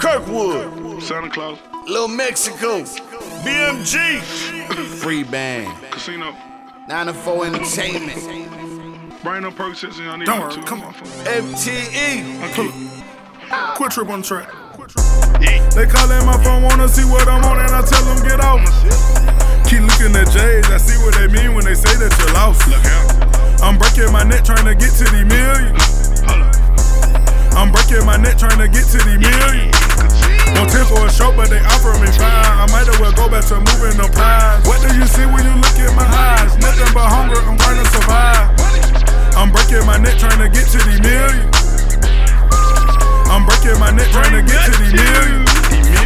Kirkwood, Santa Claus, Little Mexico, BMG, Free Band, Casino. 94 Entertainment, Bring no Percocets in. I need Don't one worry, come on. FTE. Pull up. Quit trip on the track. Yeah. They calling my phone, wanna see what I'm on, and I tell them get off. Keep looking at J's, I see what they mean when they say that you're lost. Look out. I'm breaking my neck trying to get to the million. Hold. I'm breaking my neck trying to get to the million. Casino. On 10 for a show, but they offer me five. I might as well go back to moving them pies. What do you see when you look at my eyes? Nothing but hunger, I'm trying to survive. I'm breaking my neck trying to get to the million. I'm breaking my neck trying to get to the million.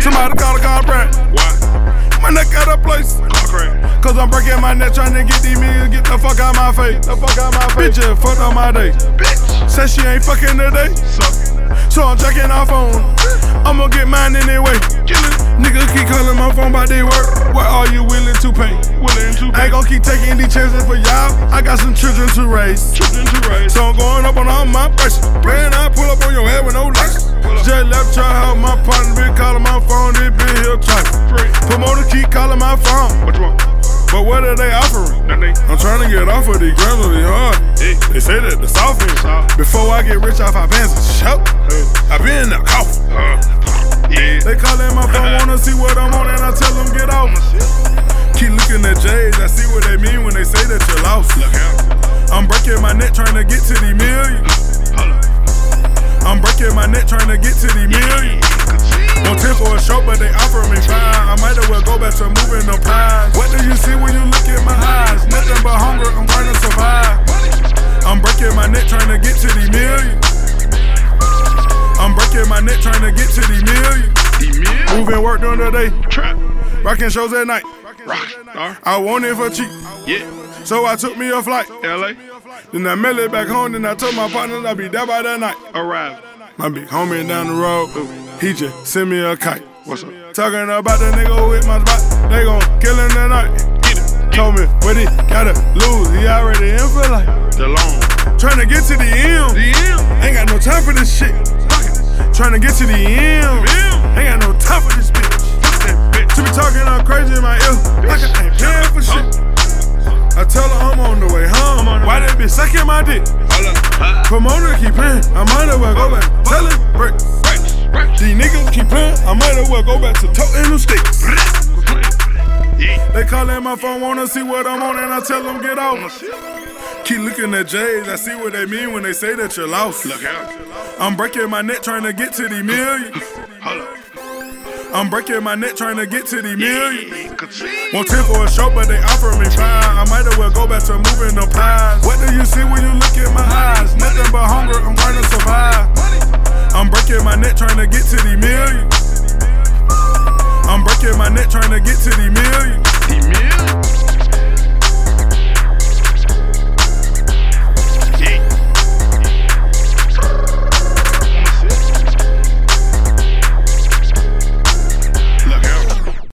Somebody call a contract. Why? My neck out of place. Cause I'm breaking my neck trying to get these millions. Get the fuck out my face. The fuck out my face. Bitch, just fucked on my day. Bitch. Said she ain't fucking today. So I'm checking our phone. I'ma get mine anyway. Niggas keep calling my phone about they work. What are you willing to pay? Willing to I ain't gon' keep taking these chances for y'all. I got some children to raise. Children to raise. So I'm going up on all my braces. Man, I pull up on your head with no lights. Just left try help my partner been calling my phone. This bitch here trying. Promoter keep calling my phone. What you want? But what are they offering? Nothing. I'm trying to get off of these grams of these hard. Hey. They say that the soft end. Soft. Before I get rich off our bands and shout. I been in the coffin. Uh-huh. Yeah. They calling my phone, wanna see what I'm on, and I tell them get off. Keep looking at J's, I see what they mean when they say that you're lost. Look out. I'm breaking my neck trying to get to the million. I'm breaking my neck trying to get to the million. On 10 for a show, but they offer me five. I might as well go back to moving the pies. What do you see when you look at my eyes? Nothing but hunger, I'm trying to survive. I'm breaking my neck trying to get to the million. I'm breaking my neck trying to get to the million. Moving work during the day, Trap. rocking shows at night. Rock. I want it for cheap, Yeah. so I took me a flight. LA. Then I mailed it back home, then I told my partners I'd be there by that night. Arrive. My big homie down the road, he just sent me a kite. What's up? Talking about the nigga who hit my spot, they gon' kill him tonight. Get it. Told me what he gotta lose, he already in for life. The long. Tryna get to the end, DM. ain't got no time for this shit. Tryna get to the Yeah. ain't got no time for this bitch. That bitch. She be talking all crazy in my ear, like I ain't paying for shit. Oh. I tell her I'm on the way home. Why they be sucking my dick? Hold up. Huh. Promoter keep playing, I might as well go back. Tell it, break. These niggas keep playing, I might as well go back to toting them sticks. They calling my phone, wanna see what I'm on, and I tell them get off. Keep looking at J's, I see what they mean when they say that you're lost. Look out. I'm breaking my neck trying to get to the million. Hold up. I'm breaking my neck trying to get to the million. Want 10 for a show, but they offer me five. I might as well go back to moving the pies. What do you see when you look in my eyes? Nothing but hunger, I'm trying to survive. I'm breaking my neck trying to get to the million. I'm breaking my neck trying to get to the million.